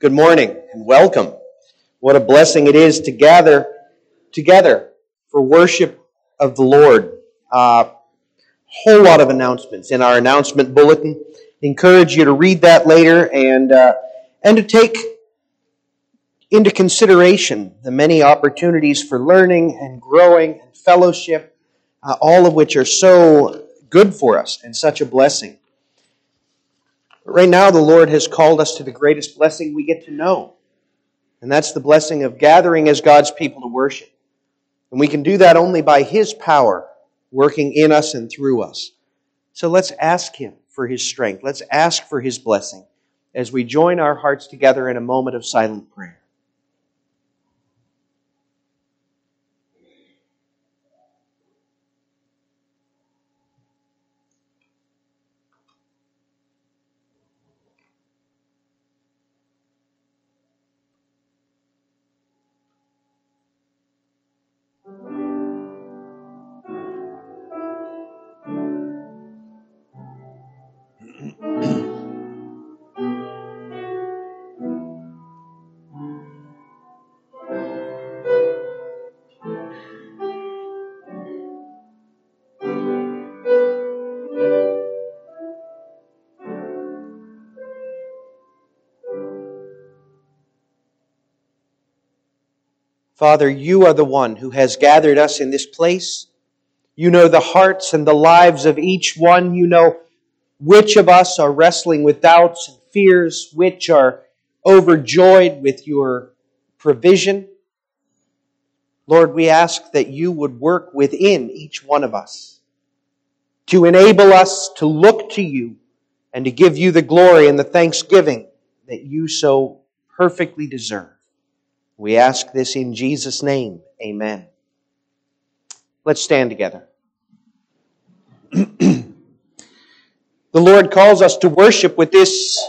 Good morning and welcome. What a blessing it is to gather together for worship of the Lord. A uh, whole lot of announcements in our announcement bulletin. Encourage you to read that later and uh, and to take into consideration the many opportunities for learning and growing and fellowship, uh, all of which are so good for us and such a blessing. But right now, the Lord has called us to the greatest blessing we get to know. And that's the blessing of gathering as God's people to worship. And we can do that only by His power working in us and through us. So let's ask Him for His strength. Let's ask for His blessing as we join our hearts together in a moment of silent prayer. Father, you are the one who has gathered us in this place. You know the hearts and the lives of each one. You know which of us are wrestling with doubts and fears, which are overjoyed with your provision. Lord, we ask that you would work within each one of us to enable us to look to you and to give you the glory and the thanksgiving that you so perfectly deserve. We ask this in Jesus' name. Amen. Let's stand together. the Lord calls us to worship with this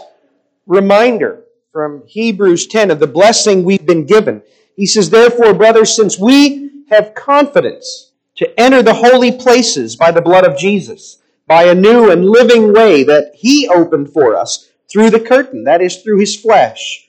reminder from Hebrews 10 of the blessing we've been given. He says, Therefore, brothers, since we have confidence to enter the holy places by the blood of Jesus, by a new and living way that He opened for us through the curtain, that is, through His flesh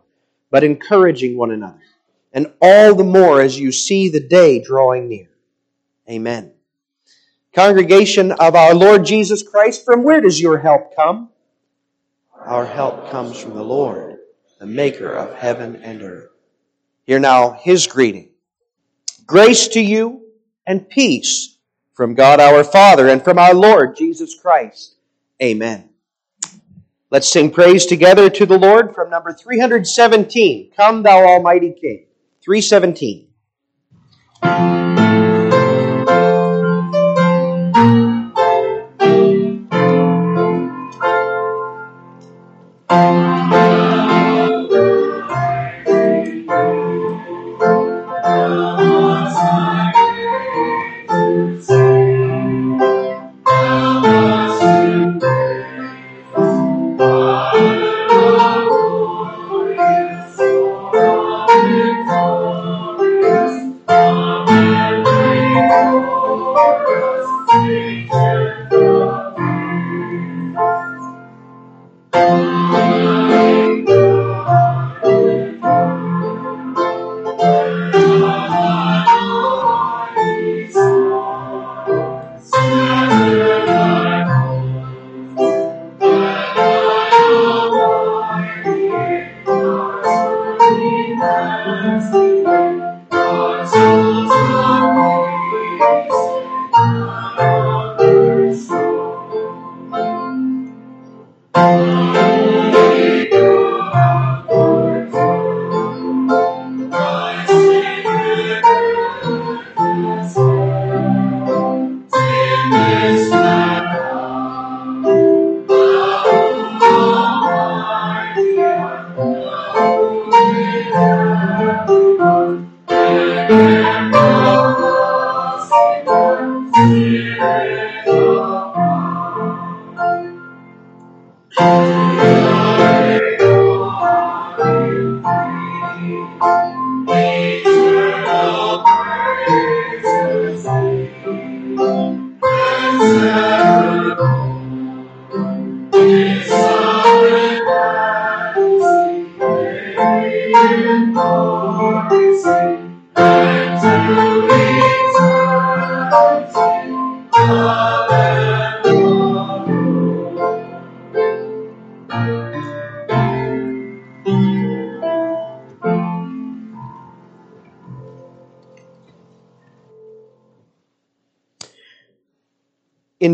but encouraging one another, and all the more as you see the day drawing near. Amen. Congregation of our Lord Jesus Christ, from where does your help come? Our help comes from the Lord, the maker of heaven and earth. Hear now his greeting. Grace to you and peace from God our Father and from our Lord Jesus Christ. Amen. Let's sing praise together to the Lord from number 317. Come, thou Almighty King. 317. Christ.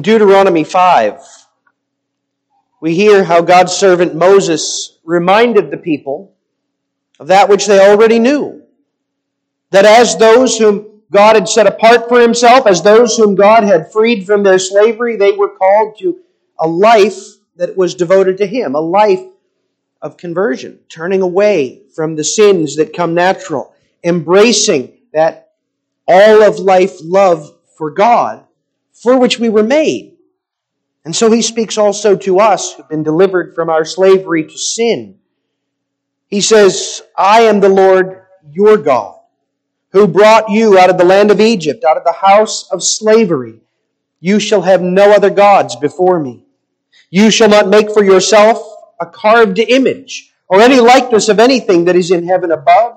Deuteronomy 5, we hear how God's servant Moses reminded the people of that which they already knew. That as those whom God had set apart for himself, as those whom God had freed from their slavery, they were called to a life that was devoted to Him, a life of conversion, turning away from the sins that come natural, embracing that all of life love for God for which we were made. And so he speaks also to us who've been delivered from our slavery to sin. He says, I am the Lord your God, who brought you out of the land of Egypt, out of the house of slavery. You shall have no other gods before me. You shall not make for yourself a carved image or any likeness of anything that is in heaven above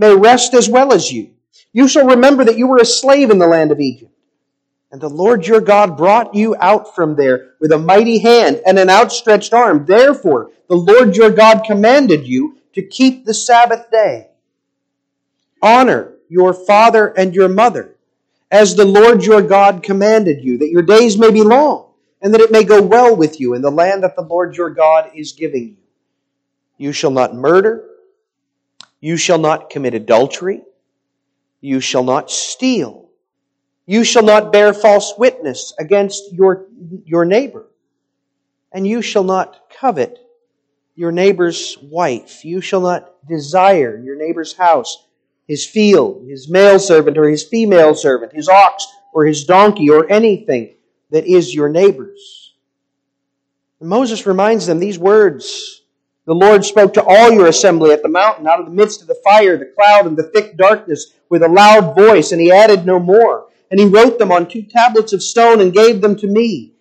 may rest as well as you. You shall remember that you were a slave in the land of Egypt. And the Lord your God brought you out from there with a mighty hand and an outstretched arm. Therefore, the Lord your God commanded you to keep the Sabbath day. Honor your father and your mother as the Lord your God commanded you, that your days may be long, and that it may go well with you in the land that the Lord your God is giving you. You shall not murder. You shall not commit adultery. You shall not steal. You shall not bear false witness against your, your neighbor. And you shall not covet your neighbor's wife. You shall not desire your neighbor's house his field, his male servant or his female servant, his ox or his donkey or anything that is your neighbor's. And Moses reminds them these words. The Lord spoke to all your assembly at the mountain out of the midst of the fire, the cloud, and the thick darkness with a loud voice, and he added no more. And he wrote them on two tablets of stone and gave them to me.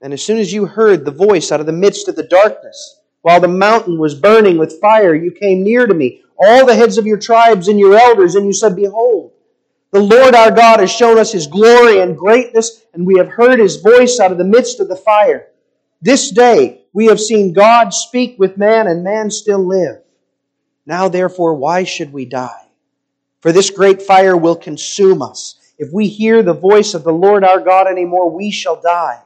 And as soon as you heard the voice out of the midst of the darkness, while the mountain was burning with fire, you came near to me all the heads of your tribes and your elders, and you said, Behold, the Lord our God has shown us his glory and greatness, and we have heard his voice out of the midst of the fire. This day we have seen God speak with man, and man still live. Now therefore, why should we die? For this great fire will consume us. If we hear the voice of the Lord our God anymore, we shall die.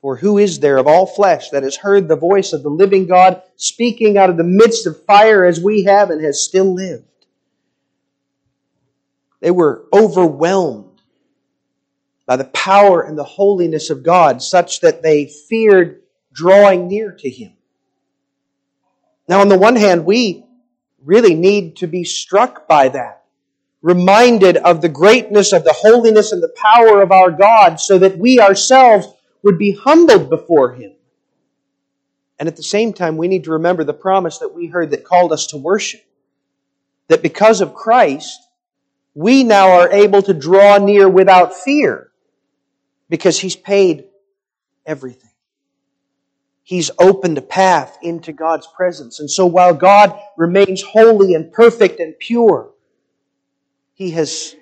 For who is there of all flesh that has heard the voice of the living God speaking out of the midst of fire as we have and has still lived? They were overwhelmed by the power and the holiness of God, such that they feared drawing near to Him. Now, on the one hand, we really need to be struck by that, reminded of the greatness of the holiness and the power of our God, so that we ourselves would be humbled before him. And at the same time, we need to remember the promise that we heard that called us to worship. That because of Christ, we now are able to draw near without fear because he's paid everything. He's opened a path into God's presence. And so while God remains holy and perfect and pure, he has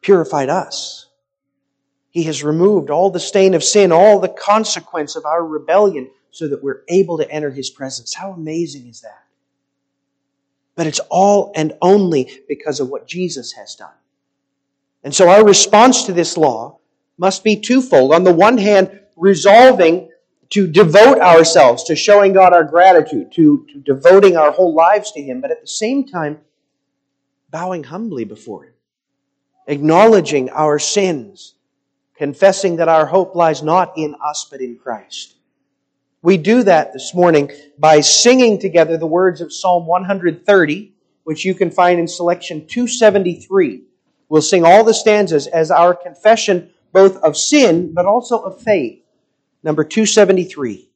purified us. He has removed all the stain of sin, all the consequence of our rebellion, so that we're able to enter His presence. How amazing is that? But it's all and only because of what Jesus has done. And so our response to this law must be twofold. On the one hand, resolving to devote ourselves to showing God our gratitude, to, to devoting our whole lives to Him, but at the same time, bowing humbly before Him, acknowledging our sins confessing that our hope lies not in us but in Christ. We do that this morning by singing together the words of Psalm 130, which you can find in selection 273. We'll sing all the stanzas as our confession both of sin but also of faith. Number 273.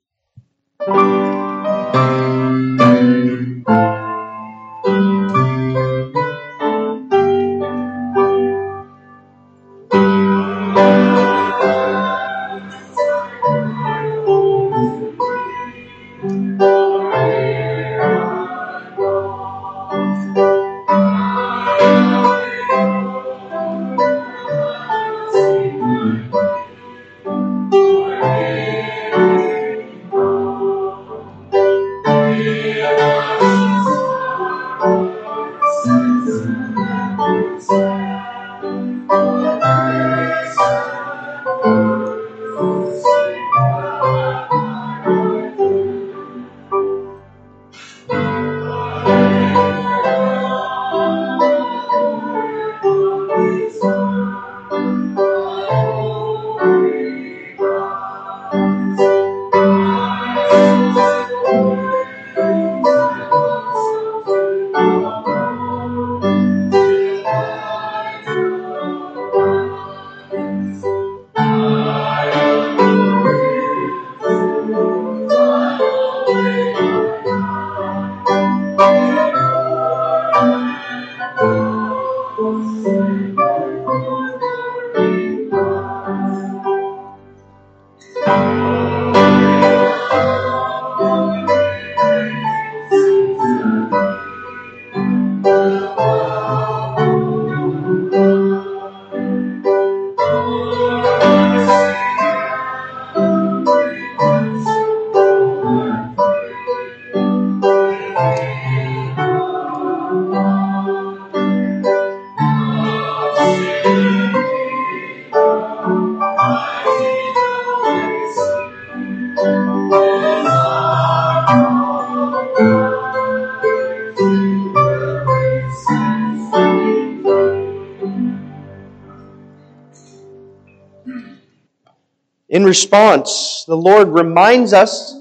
Response, the Lord reminds us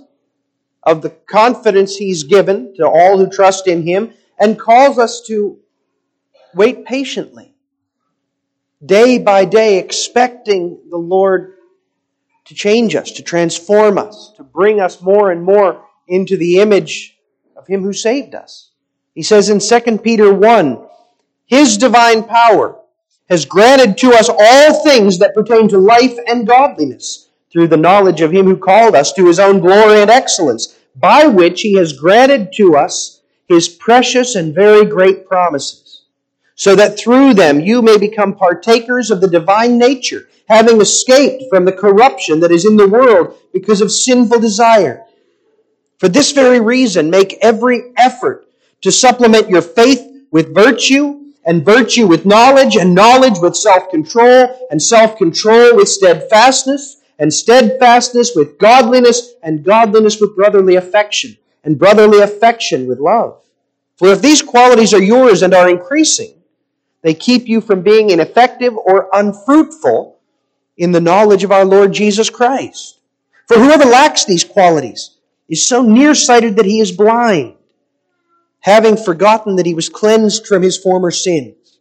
of the confidence He's given to all who trust in Him and calls us to wait patiently, day by day, expecting the Lord to change us, to transform us, to bring us more and more into the image of Him who saved us. He says in 2 Peter 1, His divine power has granted to us all things that pertain to life and godliness through the knowledge of him who called us to his own glory and excellence, by which he has granted to us his precious and very great promises, so that through them you may become partakers of the divine nature, having escaped from the corruption that is in the world because of sinful desire. For this very reason, make every effort to supplement your faith with virtue, and virtue with knowledge, and knowledge with self-control, and self-control with steadfastness, and steadfastness with godliness, and godliness with brotherly affection, and brotherly affection with love. For if these qualities are yours and are increasing, they keep you from being ineffective or unfruitful in the knowledge of our Lord Jesus Christ. For whoever lacks these qualities is so nearsighted that he is blind, having forgotten that he was cleansed from his former sins.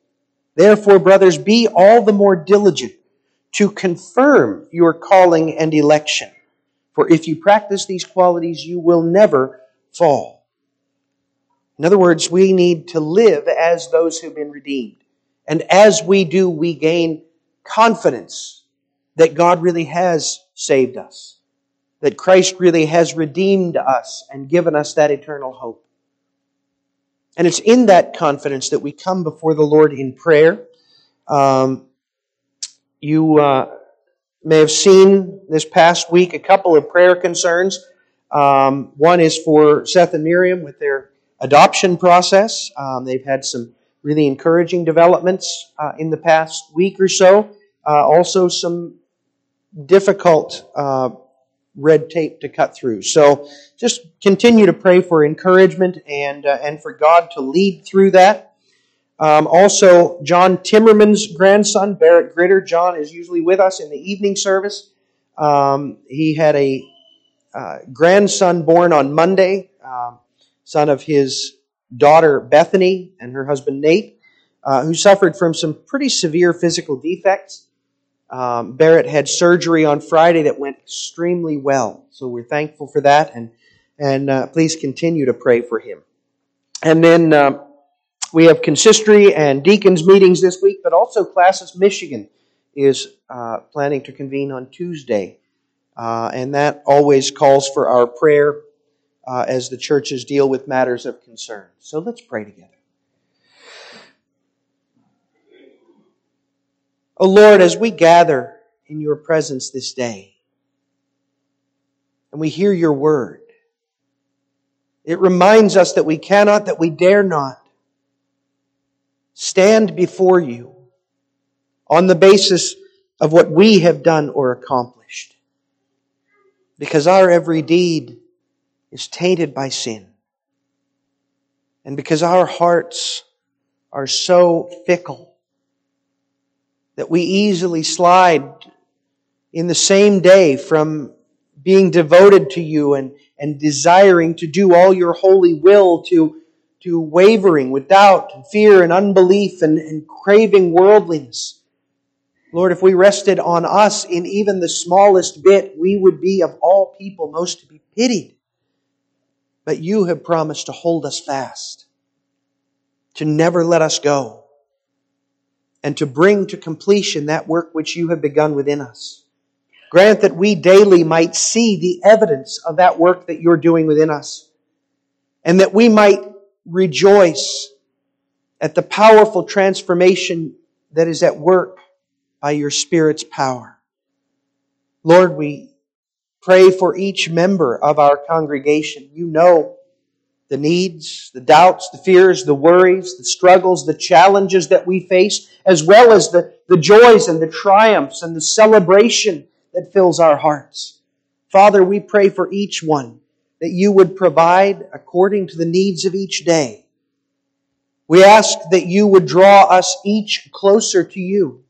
Therefore, brothers, be all the more diligent to confirm your calling and election. For if you practice these qualities, you will never fall. In other words, we need to live as those who've been redeemed. And as we do, we gain confidence that God really has saved us, that Christ really has redeemed us and given us that eternal hope. And it's in that confidence that we come before the Lord in prayer. Um, you uh, may have seen this past week a couple of prayer concerns. Um, one is for Seth and Miriam with their adoption process. Um, they've had some really encouraging developments uh, in the past week or so. Uh, also, some difficult uh, red tape to cut through. So, just continue to pray for encouragement and uh, and for God to lead through that. Um, also, John Timmerman's grandson, Barrett Gritter. John is usually with us in the evening service. Um, he had a uh, grandson born on Monday, um, son of his daughter Bethany and her husband Nate, uh, who suffered from some pretty severe physical defects. Um, Barrett had surgery on Friday that went extremely well, so we're thankful for that, and and uh, please continue to pray for him. And then uh, we have consistory and deacons meetings this week, but also Classis Michigan is uh, planning to convene on Tuesday, uh, and that always calls for our prayer uh, as the churches deal with matters of concern. So let's pray together. O oh Lord, as we gather in your presence this day and we hear your word, it reminds us that we cannot, that we dare not stand before you on the basis of what we have done or accomplished. Because our every deed is tainted by sin. And because our hearts are so fickle that we easily slide in the same day from being devoted to you and, and desiring to do all your holy will to, to wavering with doubt and fear and unbelief and, and craving worldliness. Lord, if we rested on us in even the smallest bit, we would be of all people most to be pitied. But you have promised to hold us fast, to never let us go and to bring to completion that work which you have begun within us. Grant that we daily might see the evidence of that work that you're doing within us, and that we might rejoice at the powerful transformation that is at work by your Spirit's power. Lord, we pray for each member of our congregation. You know the needs, the doubts, the fears, the worries, the struggles, the challenges that we face, as well as the, the joys and the triumphs and the celebration that fills our hearts. Father, we pray for each one that you would provide according to the needs of each day. We ask that you would draw us each closer to you,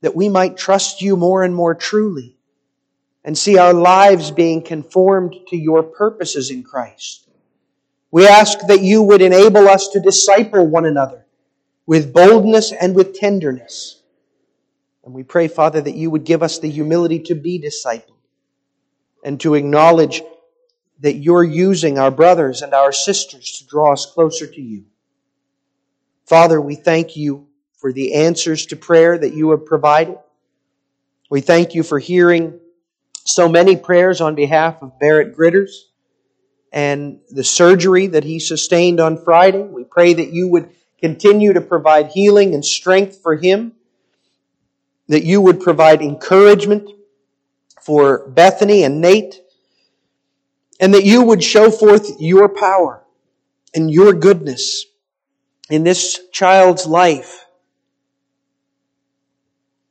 that we might trust you more and more truly and see our lives being conformed to your purposes in Christ. We ask that you would enable us to disciple one another with boldness and with tenderness. And we pray, Father, that you would give us the humility to be discipled and to acknowledge that you're using our brothers and our sisters to draw us closer to you. Father, we thank you for the answers to prayer that you have provided. We thank you for hearing so many prayers on behalf of Barrett Gritters and the surgery that he sustained on Friday. We pray that you would continue to provide healing and strength for him, that you would provide encouragement for Bethany and Nate, and that you would show forth your power and your goodness in this child's life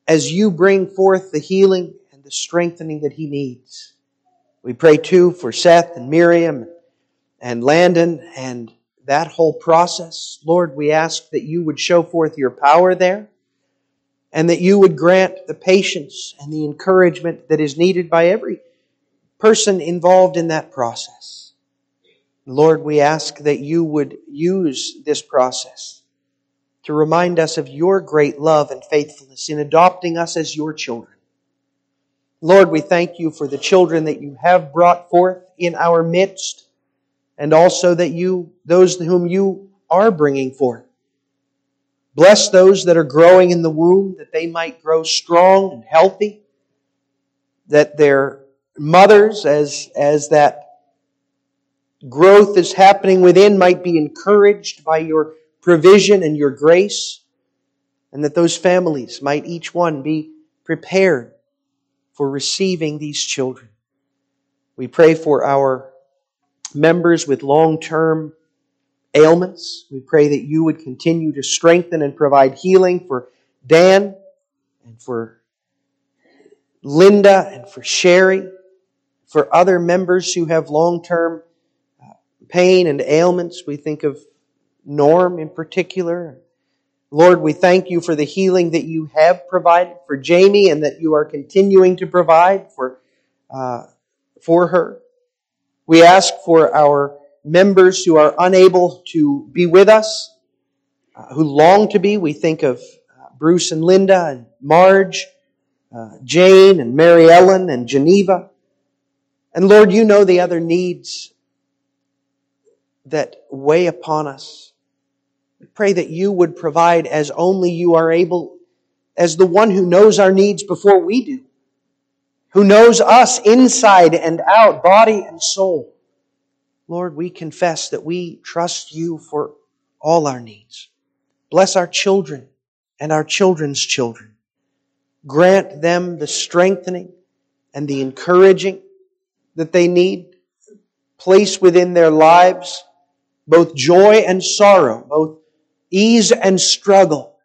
as you bring forth the healing and the strengthening that he needs. We pray too for Seth and Miriam and Landon and that whole process. Lord, we ask that you would show forth your power there and that you would grant the patience and the encouragement that is needed by every person involved in that process. Lord, we ask that you would use this process to remind us of your great love and faithfulness in adopting us as your children. Lord, we thank you for the children that you have brought forth in our midst, and also that you, those whom you are bringing forth. Bless those that are growing in the womb, that they might grow strong and healthy, that their mothers, as, as that growth is happening within, might be encouraged by your provision and your grace, and that those families might each one be prepared for receiving these children. We pray for our members with long term ailments. We pray that you would continue to strengthen and provide healing for Dan and for Linda and for Sherry, for other members who have long term uh, pain and ailments. We think of Norm in particular. Lord, we thank you for the healing that you have provided for Jamie and that you are continuing to provide for, uh, for her. We ask for our members who are unable to be with us, uh, who long to be. We think of uh, Bruce and Linda and Marge, uh, Jane and Mary Ellen and Geneva. And Lord, you know the other needs that weigh upon us. We pray that you would provide as only you are able, as the one who knows our needs before we do, who knows us inside and out, body and soul. Lord, we confess that we trust you for all our needs. Bless our children and our children's children. Grant them the strengthening and the encouraging that they need. Place within their lives both joy and sorrow, both ease and struggle,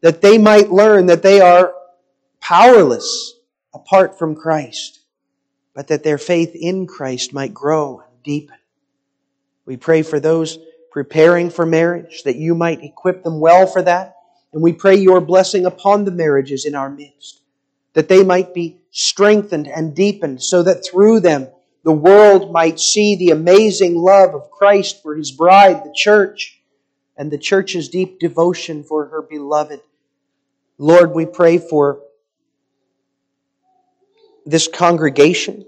that they might learn that they are powerless apart from Christ, but that their faith in Christ might grow and deepen. We pray for those preparing for marriage, that you might equip them well for that. And we pray your blessing upon the marriages in our midst, that they might be strengthened and deepened so that through them the world might see the amazing love of Christ for his bride, the church, and the church's deep devotion for her beloved. Lord, we pray for this congregation,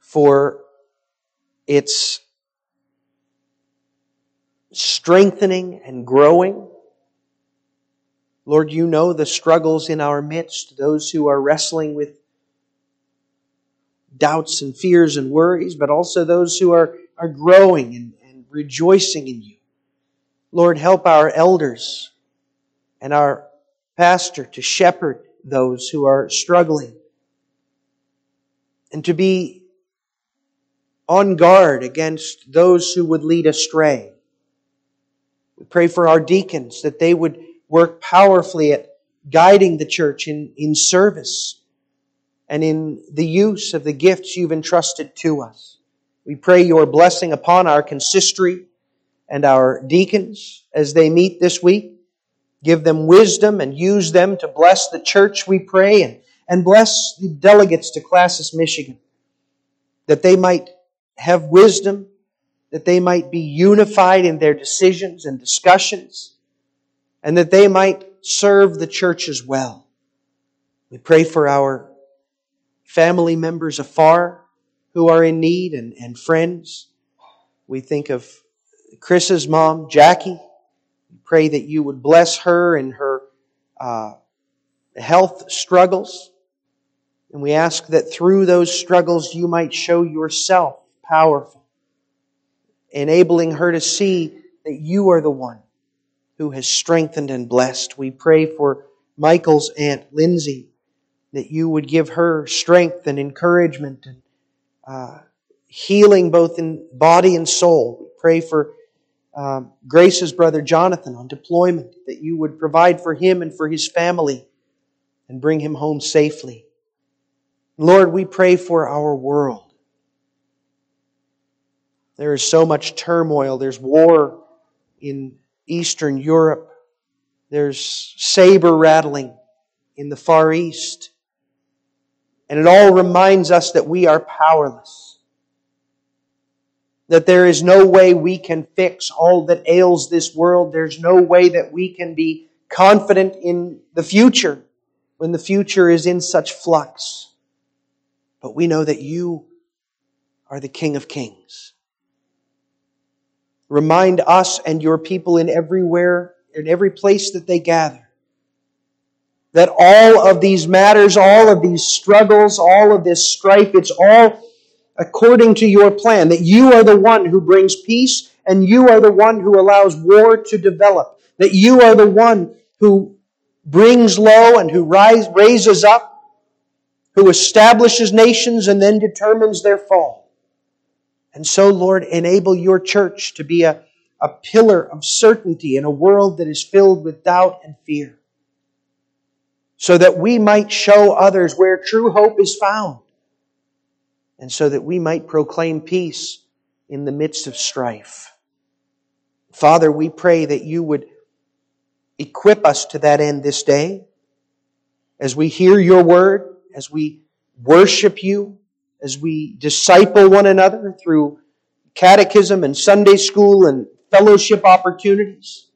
for its strengthening and growing. Lord, you know the struggles in our midst, those who are wrestling with doubts and fears and worries, but also those who are, are growing and, and rejoicing in you. Lord, help our elders and our pastor to shepherd those who are struggling and to be on guard against those who would lead astray. We pray for our deacons that they would work powerfully at guiding the church in, in service and in the use of the gifts you've entrusted to us. We pray your blessing upon our consistory and our deacons as they meet this week. Give them wisdom and use them to bless the church, we pray, and, and bless the delegates to Classis, Michigan, that they might have wisdom, that they might be unified in their decisions and discussions, and that they might serve the church as well. We pray for our family members afar who are in need and, and friends. We think of Chris's mom, Jackie. We pray that you would bless her in her uh, health struggles. And we ask that through those struggles you might show yourself powerful, enabling her to see that you are the one who has strengthened and blessed. We pray for Michael's Aunt Lindsay that you would give her strength and encouragement and uh, healing both in body and soul. We pray for um, Grace's brother Jonathan on deployment, that you would provide for him and for his family and bring him home safely. Lord, we pray for our world. There is so much turmoil. There's war in Eastern Europe. There's saber rattling in the Far East. And it all reminds us that we are powerless. That there is no way we can fix all that ails this world. There's no way that we can be confident in the future when the future is in such flux. But we know that you are the King of Kings. Remind us and your people in everywhere, in every place that they gather, that all of these matters, all of these struggles, all of this strife, it's all according to your plan, that you are the one who brings peace and you are the one who allows war to develop, that you are the one who brings low and who rise, raises up, who establishes nations and then determines their fall. And so, Lord, enable your church to be a, a pillar of certainty in a world that is filled with doubt and fear. So that we might show others where true hope is found, and so that we might proclaim peace in the midst of strife. Father, we pray that you would equip us to that end this day. As we hear your word, as we worship you, as we disciple one another through catechism and Sunday school and fellowship opportunities.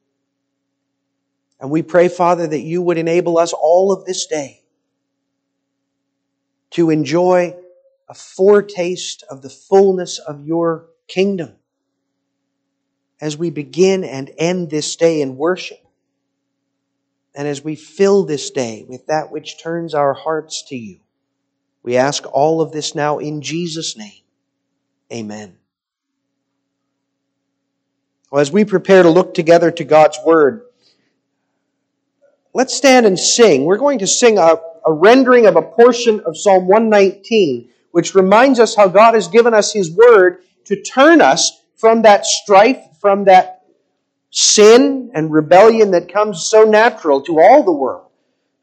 And we pray, Father, that you would enable us all of this day to enjoy a foretaste of the fullness of your kingdom as we begin and end this day in worship. And as we fill this day with that which turns our hearts to you. We ask all of this now in Jesus' name. Amen. Well, as we prepare to look together to God's Word, let's stand and sing. We're going to sing a, a rendering of a portion of Psalm 119, which reminds us how God has given us His Word to turn us from that strife, from that sin and rebellion that comes so natural to all the world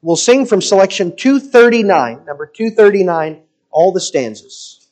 We'll sing from selection 239, number 239, all the stanzas.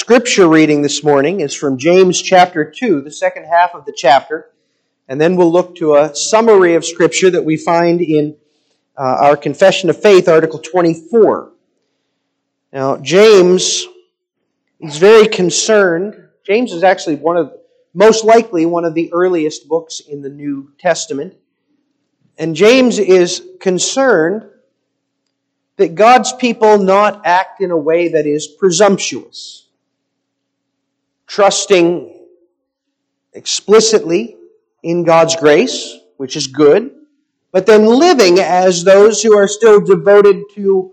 Scripture reading this morning is from James chapter 2, the second half of the chapter. And then we'll look to a summary of scripture that we find in uh, our Confession of Faith, Article 24. Now, James is very concerned. James is actually one of, most likely, one of the earliest books in the New Testament. And James is concerned that God's people not act in a way that is presumptuous, trusting explicitly in God's grace, which is good, but then living as those who are still devoted to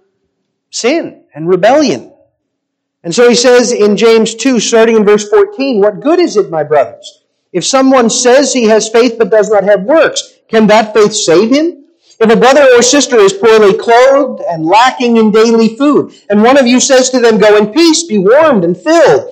sin and rebellion. And so he says in James 2, starting in verse 14, What good is it, my brothers? If someone says he has faith but does not have works, can that faith save him? If a brother or sister is poorly clothed and lacking in daily food, and one of you says to them, Go in peace, be warmed and filled,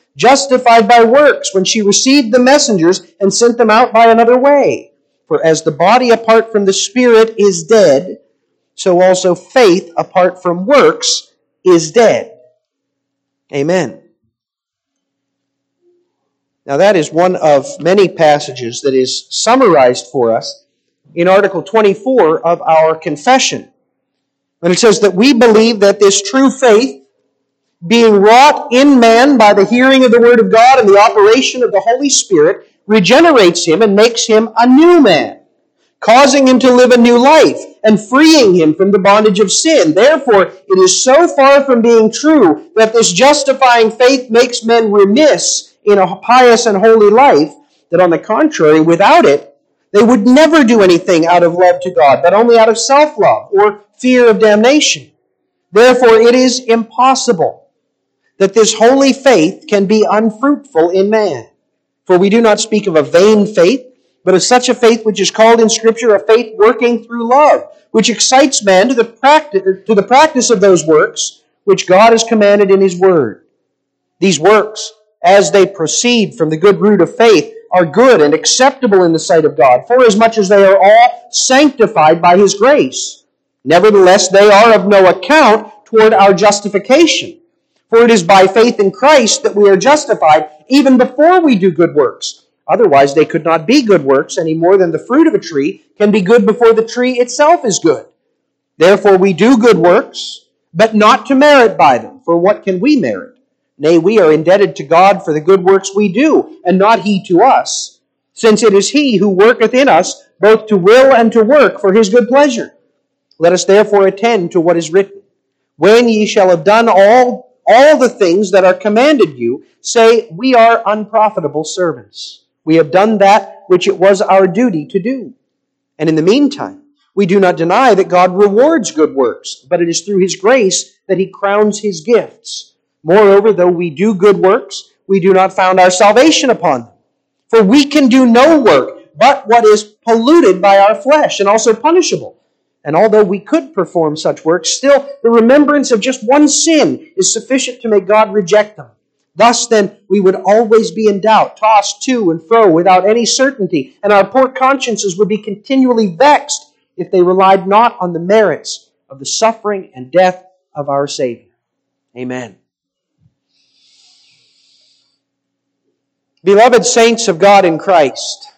justified by works when she received the messengers and sent them out by another way? For as the body apart from the spirit is dead, so also faith apart from works is dead. Amen. Now, that is one of many passages that is summarized for us in Article 24 of our confession. And it says that we believe that this true faith, being wrought in man by the hearing of the Word of God and the operation of the Holy Spirit, regenerates him and makes him a new man, causing him to live a new life and freeing him from the bondage of sin. Therefore, it is so far from being true that this justifying faith makes men remiss in a pious and holy life that, on the contrary, without it, they would never do anything out of love to God, but only out of self love or fear of damnation. Therefore, it is impossible that this holy faith can be unfruitful in man. For we do not speak of a vain faith, but of such a faith which is called in Scripture a faith working through love, which excites man to the practice, to the practice of those works which God has commanded in His Word. These works, as they proceed from the good root of faith, are good and acceptable in the sight of God, forasmuch as they are all sanctified by His grace. Nevertheless, they are of no account toward our justification. For it is by faith in Christ that we are justified even before we do good works. Otherwise, they could not be good works any more than the fruit of a tree can be good before the tree itself is good. Therefore, we do good works, but not to merit by them. For what can we merit? Nay, we are indebted to God for the good works we do, and not He to us, since it is He who worketh in us both to will and to work for His good pleasure. Let us therefore attend to what is written. When ye shall have done all, all the things that are commanded you, say, We are unprofitable servants. We have done that which it was our duty to do. And in the meantime, we do not deny that God rewards good works, but it is through His grace that He crowns His gifts. Moreover, though we do good works, we do not found our salvation upon them. For we can do no work but what is polluted by our flesh and also punishable. And although we could perform such works, still the remembrance of just one sin is sufficient to make God reject them. Thus, then, we would always be in doubt, tossed to and fro without any certainty, and our poor consciences would be continually vexed if they relied not on the merits of the suffering and death of our Savior. Amen. Beloved saints of God in Christ,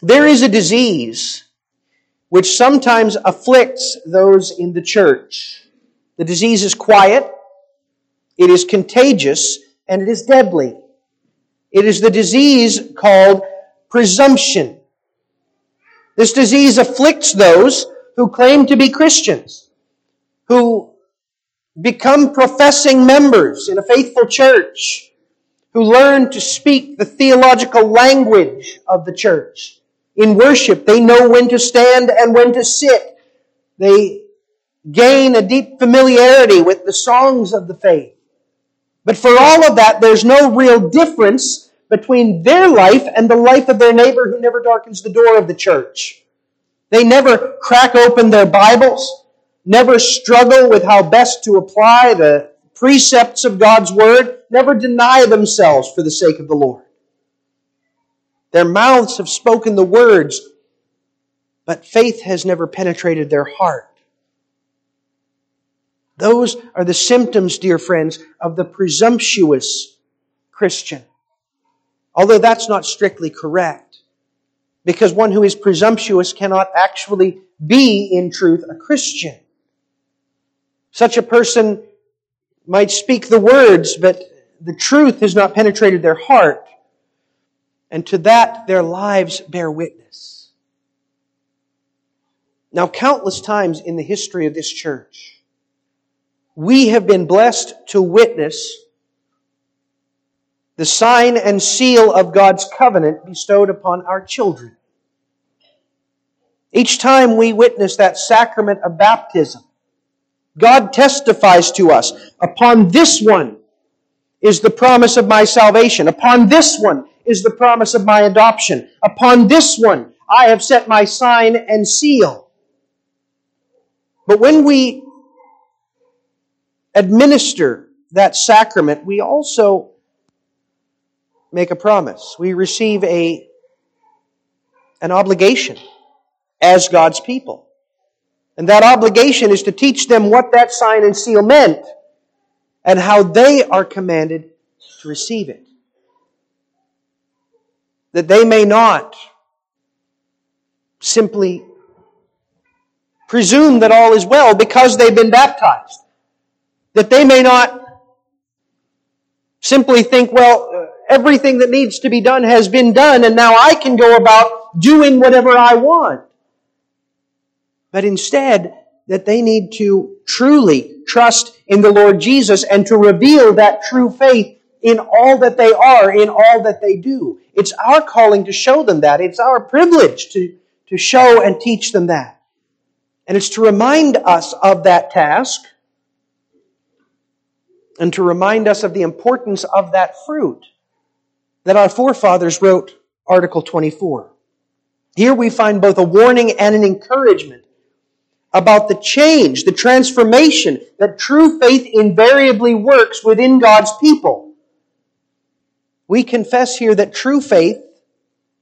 there is a disease which sometimes afflicts those in the church. The disease is quiet, it is contagious, and it is deadly. It is the disease called presumption. This disease afflicts those who claim to be Christians, who become professing members in a faithful church, who learn to speak the theological language of the church. In worship, they know when to stand and when to sit. They gain a deep familiarity with the songs of the faith. But for all of that, there's no real difference between their life and the life of their neighbor who never darkens the door of the church. They never crack open their Bibles, never struggle with how best to apply the precepts of God's Word, never deny themselves for the sake of the Lord. Their mouths have spoken the words, but faith has never penetrated their heart. Those are the symptoms, dear friends, of the presumptuous Christian. Although that's not strictly correct. Because one who is presumptuous cannot actually be, in truth, a Christian. Such a person might speak the words, but the truth has not penetrated their heart. And to that, their lives bear witness. Now, countless times in the history of this church, we have been blessed to witness the sign and seal of God's covenant bestowed upon our children. Each time we witness that sacrament of baptism, God testifies to us, upon this one is the promise of my salvation. Upon this one is the promise of my adoption. Upon this one I have set my sign and seal. But when we administer that sacrament, we also make a promise. We receive a, an obligation as God's people. And that obligation is to teach them what that sign and seal meant and how they are commanded to receive it. That they may not simply presume that all is well because they've been baptized. That they may not simply think, well, everything that needs to be done has been done and now I can go about doing whatever I want. But instead, that they need to truly trust in the Lord Jesus and to reveal that true faith in all that they are, in all that they do. It's our calling to show them that. It's our privilege to, to show and teach them that. And it's to remind us of that task and to remind us of the importance of that fruit that our forefathers wrote Article 24. Here we find both a warning and an encouragement about the change, the transformation that true faith invariably works within God's people. We confess here that true faith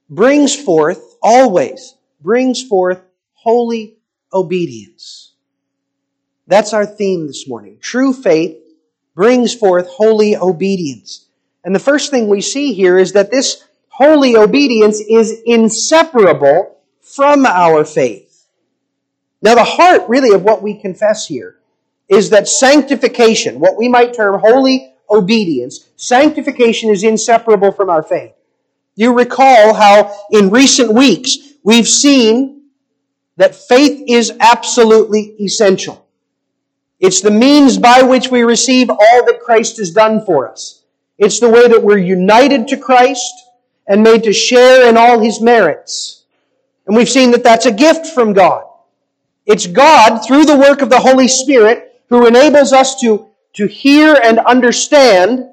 brings forth, always brings forth holy obedience. That's our theme this morning. True faith brings forth holy obedience. And the first thing we see here is that this holy obedience is inseparable from our faith. Now, the heart really of what we confess here is that sanctification, what we might term holy obedience, sanctification is inseparable from our faith. You recall how in recent weeks we've seen that faith is absolutely essential. It's the means by which we receive all that Christ has done for us. It's the way that we're united to Christ and made to share in all His merits. And we've seen that that's a gift from God. It's God, through the work of the Holy Spirit, who enables us to, to hear and understand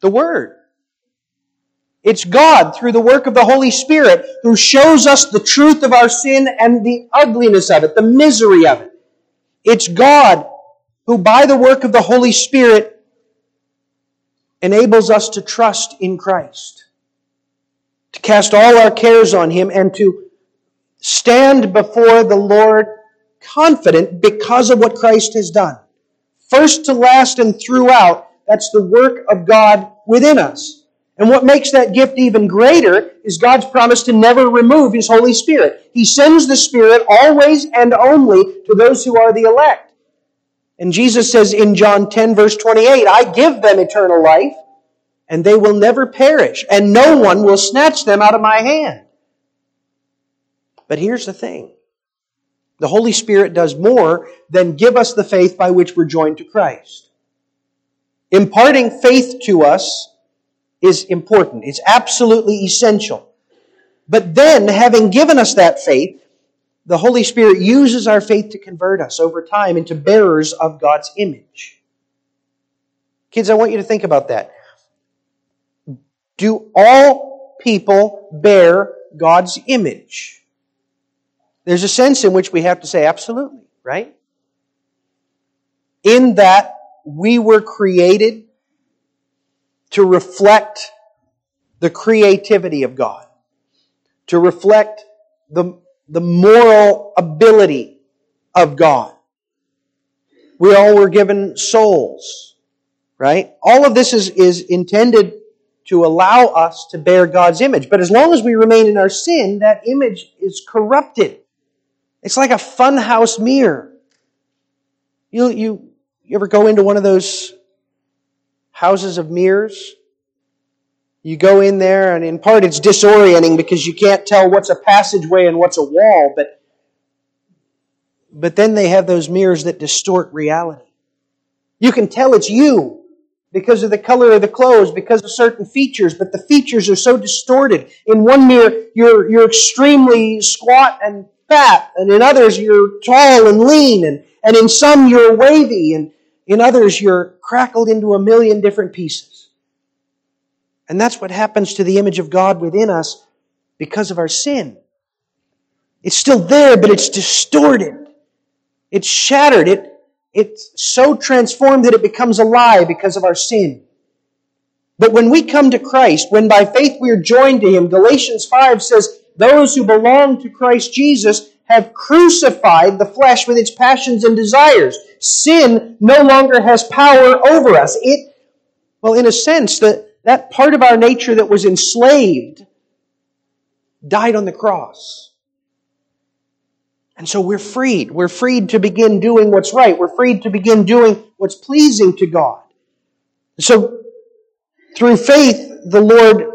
the Word. It's God, through the work of the Holy Spirit, who shows us the truth of our sin and the ugliness of it, the misery of it. It's God who, by the work of the Holy Spirit, enables us to trust in Christ, to cast all our cares on Him, and to stand before the Lord confident because of what Christ has done. First to last and throughout, that's the work of God within us. And what makes that gift even greater is God's promise to never remove His Holy Spirit. He sends the Spirit always and only to those who are the elect. And Jesus says in John 10 verse 28, I give them eternal life and they will never perish and no one will snatch them out of my hand. But here's the thing. The Holy Spirit does more than give us the faith by which we're joined to Christ. Imparting faith to us is important. It's absolutely essential. But then, having given us that faith, the Holy Spirit uses our faith to convert us over time into bearers of God's image. Kids, I want you to think about that. Do all people bear God's image? There's a sense in which we have to say absolutely, right? In that we were created to reflect the creativity of God, to reflect the, the moral ability of God. We all were given souls, right? All of this is, is intended to allow us to bear God's image. But as long as we remain in our sin, that image is corrupted. It's like a funhouse mirror. You, you, you ever go into one of those houses of mirrors. You go in there, and in part it's disorienting because you can't tell what's a passageway and what's a wall, but, but then they have those mirrors that distort reality. You can tell it's you because of the color of the clothes, because of certain features, but the features are so distorted. In one mirror, you're, you're extremely squat and fat, and in others, you're tall and lean, and, and in some, you're wavy, and in others, you're crackled into a million different pieces. And that's what happens to the image of God within us because of our sin. It's still there, but it's distorted. It's shattered. It, it's so transformed that it becomes a lie because of our sin. But when we come to Christ, when by faith we are joined to Him, Galatians 5 says, those who belong to Christ Jesus have crucified the flesh with its passions and desires. Sin no longer has power over us. It, well, in a sense, that, that part of our nature that was enslaved died on the cross. And so we're freed. We're freed to begin doing what's right. We're freed to begin doing what's pleasing to God. So, through faith, the Lord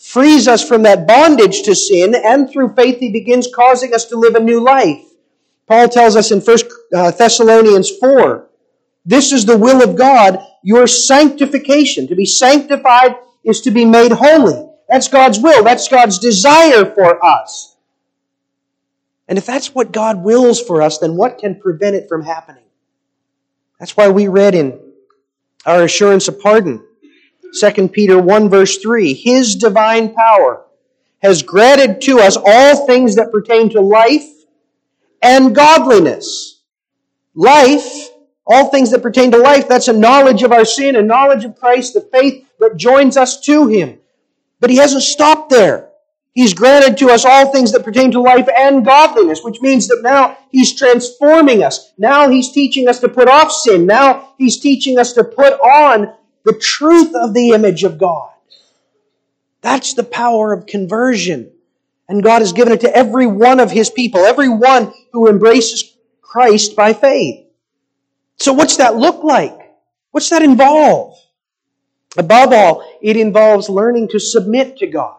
frees us from that bondage to sin, and through faith, He begins causing us to live a new life. Paul tells us in 1 uh, Thessalonians 4 this is the will of God, your sanctification. To be sanctified is to be made holy. That's God's will. That's God's desire for us. And if that's what God wills for us, then what can prevent it from happening? That's why we read in our assurance of pardon, 2 Peter 1 verse 3, His divine power has granted to us all things that pertain to life and godliness. Life, all things that pertain to life, that's a knowledge of our sin, a knowledge of Christ, the faith that joins us to Him. But He hasn't stopped there. He's granted to us all things that pertain to life and godliness, which means that now He's transforming us. Now He's teaching us to put off sin. Now He's teaching us to put on the truth of the image of God. That's the power of conversion. And God has given it to every one of His people, every one who embraces Christ by faith. So what's that look like? What's that involve? Above all, it involves learning to submit to God.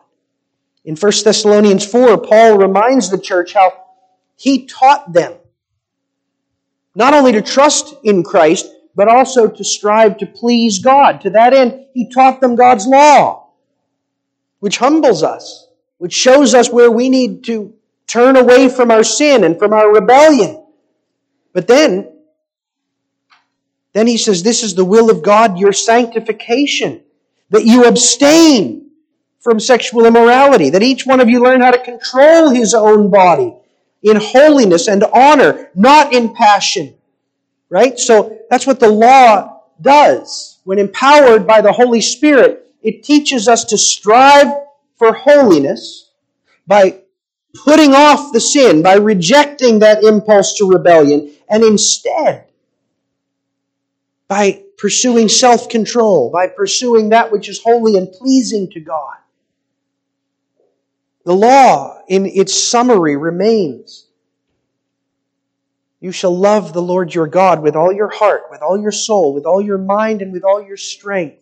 In 1 Thessalonians 4, Paul reminds the church how he taught them not only to trust in Christ, but also to strive to please God. To that end, he taught them God's law, which humbles us, which shows us where we need to turn away from our sin and from our rebellion. But then, then he says, this is the will of God, your sanctification, that you abstain from sexual immorality, that each one of you learn how to control his own body in holiness and honor, not in passion. Right? So that's what the law does. When empowered by the Holy Spirit, it teaches us to strive for holiness by putting off the sin, by rejecting that impulse to rebellion, and instead by pursuing self control, by pursuing that which is holy and pleasing to God. The law, in its summary, remains. You shall love the Lord your God with all your heart, with all your soul, with all your mind, and with all your strength.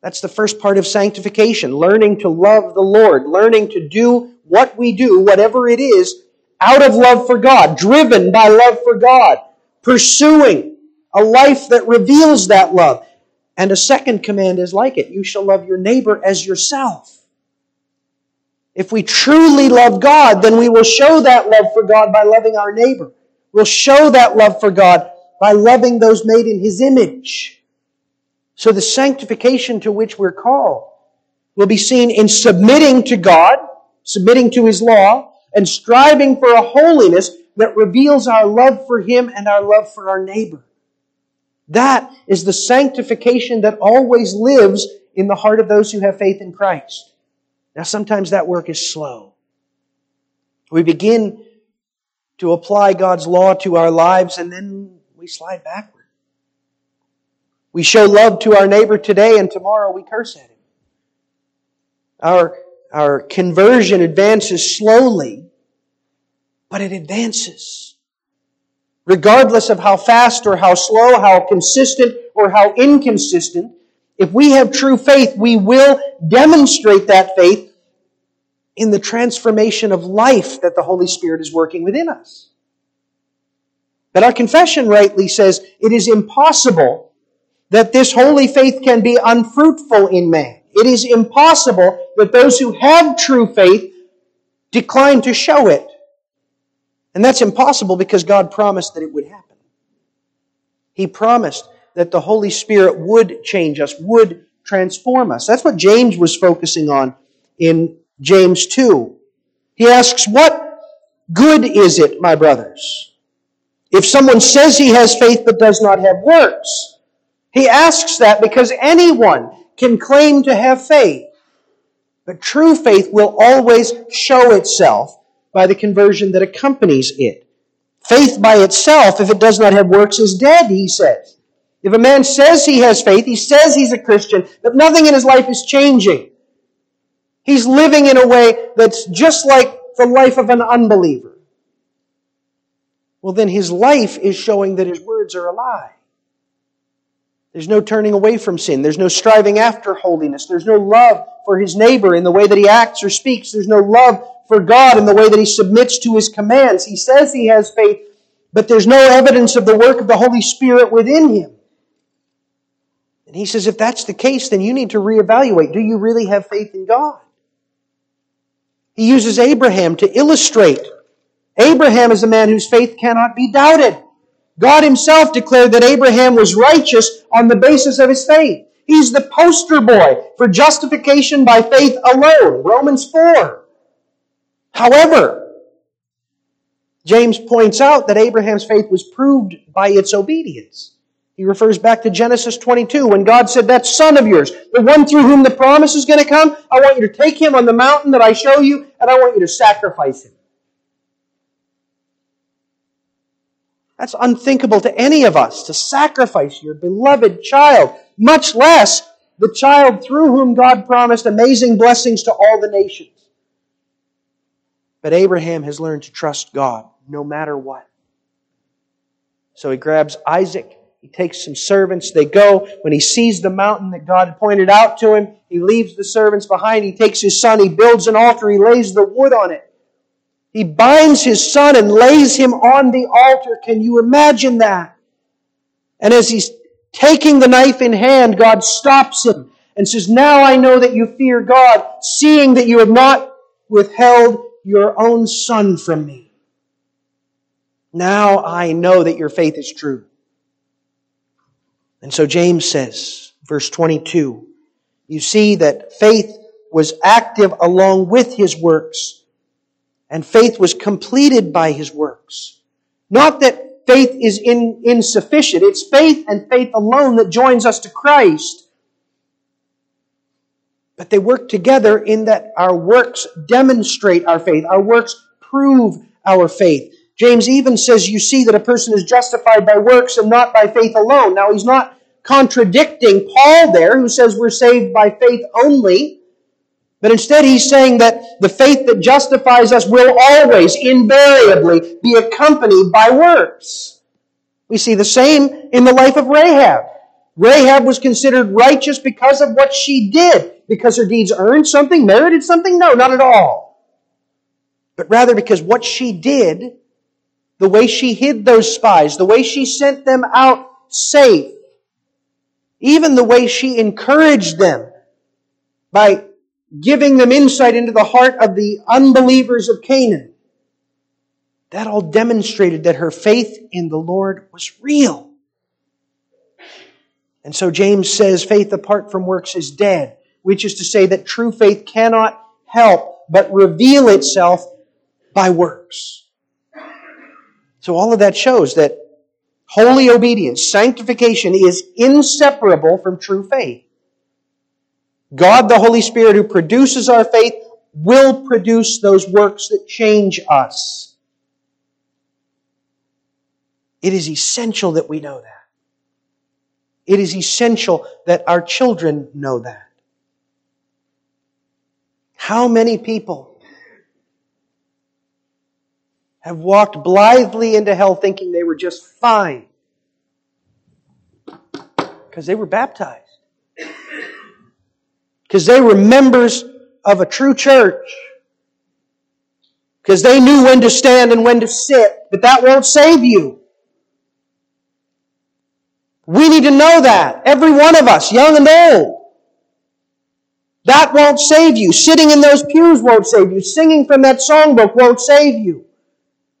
That's the first part of sanctification, learning to love the Lord, learning to do what we do, whatever it is, out of love for God, driven by love for God, pursuing a life that reveals that love. And a second command is like it. You shall love your neighbor as yourself. If we truly love God, then we will show that love for God by loving our neighbor. We'll show that love for God by loving those made in His image. So the sanctification to which we're called will be seen in submitting to God, submitting to His law, and striving for a holiness that reveals our love for Him and our love for our neighbor. That is the sanctification that always lives in the heart of those who have faith in Christ. Now, sometimes that work is slow. We begin to apply God's law to our lives and then we slide backward. We show love to our neighbor today and tomorrow we curse at him. Our, our conversion advances slowly, but it advances. Regardless of how fast or how slow, how consistent or how inconsistent, if we have true faith, we will demonstrate that faith in the transformation of life that the Holy Spirit is working within us. But our confession rightly says it is impossible that this holy faith can be unfruitful in man. It is impossible that those who have true faith decline to show it. And that's impossible because God promised that it would happen. He promised that the Holy Spirit would change us, would transform us. That's what James was focusing on in James 2. He asks, What good is it, my brothers? If someone says he has faith but does not have works, he asks that because anyone can claim to have faith. But true faith will always show itself by the conversion that accompanies it. Faith by itself, if it does not have works, is dead, he says. If a man says he has faith, he says he's a Christian, but nothing in his life is changing. He's living in a way that's just like the life of an unbeliever. Well, then his life is showing that his words are a lie. There's no turning away from sin. There's no striving after holiness. There's no love for his neighbor in the way that he acts or speaks. There's no love for God in the way that he submits to his commands. He says he has faith, but there's no evidence of the work of the Holy Spirit within him. And he says, if that's the case, then you need to reevaluate. Do you really have faith in God? He uses Abraham to illustrate. Abraham is a man whose faith cannot be doubted. God himself declared that Abraham was righteous on the basis of his faith. He's the poster boy for justification by faith alone. Romans 4. However, James points out that Abraham's faith was proved by its obedience. He refers back to Genesis 22 when God said, That son of yours, the one through whom the promise is going to come, I want you to take him on the mountain that I show you, and I want you to sacrifice him. That's unthinkable to any of us to sacrifice your beloved child, much less the child through whom God promised amazing blessings to all the nations. But Abraham has learned to trust God no matter what. So he grabs Isaac. He takes some servants. They go. When he sees the mountain that God pointed out to him, he leaves the servants behind. He takes his son. He builds an altar. He lays the wood on it. He binds his son and lays him on the altar. Can you imagine that? And as he's taking the knife in hand, God stops him and says, Now I know that you fear God, seeing that you have not withheld your own son from me. Now I know that your faith is true. And so James says, verse 22, you see that faith was active along with his works and faith was completed by his works. Not that faith is in, insufficient. It's faith and faith alone that joins us to Christ. But they work together in that our works demonstrate our faith. Our works prove our faith. James even says you see that a person is justified by works and not by faith alone. Now he's not contradicting Paul there, who says we're saved by faith only. But instead, he's saying that the faith that justifies us will always, invariably, be accompanied by works. We see the same in the life of Rahab. Rahab was considered righteous because of what she did. Because her deeds earned something, merited something? No, not at all. But rather because what she did, the way she hid those spies, the way she sent them out safe, even the way she encouraged them by giving them insight into the heart of the unbelievers of Canaan. That all demonstrated that her faith in the Lord was real. And so James says faith apart from works is dead, which is to say that true faith cannot help but reveal itself by works. So all of that shows that holy obedience, sanctification is inseparable from true faith. God, the Holy Spirit, who produces our faith, will produce those works that change us. It is essential that we know that. It is essential that our children know that. How many people have walked blithely into hell thinking they were just fine because they were baptized? because they were members of a true church. Because they knew when to stand and when to sit, but that won't save you. We need to know that. Every one of us, young and old. That won't save you. Sitting in those pews won't save you. Singing from that songbook won't save you.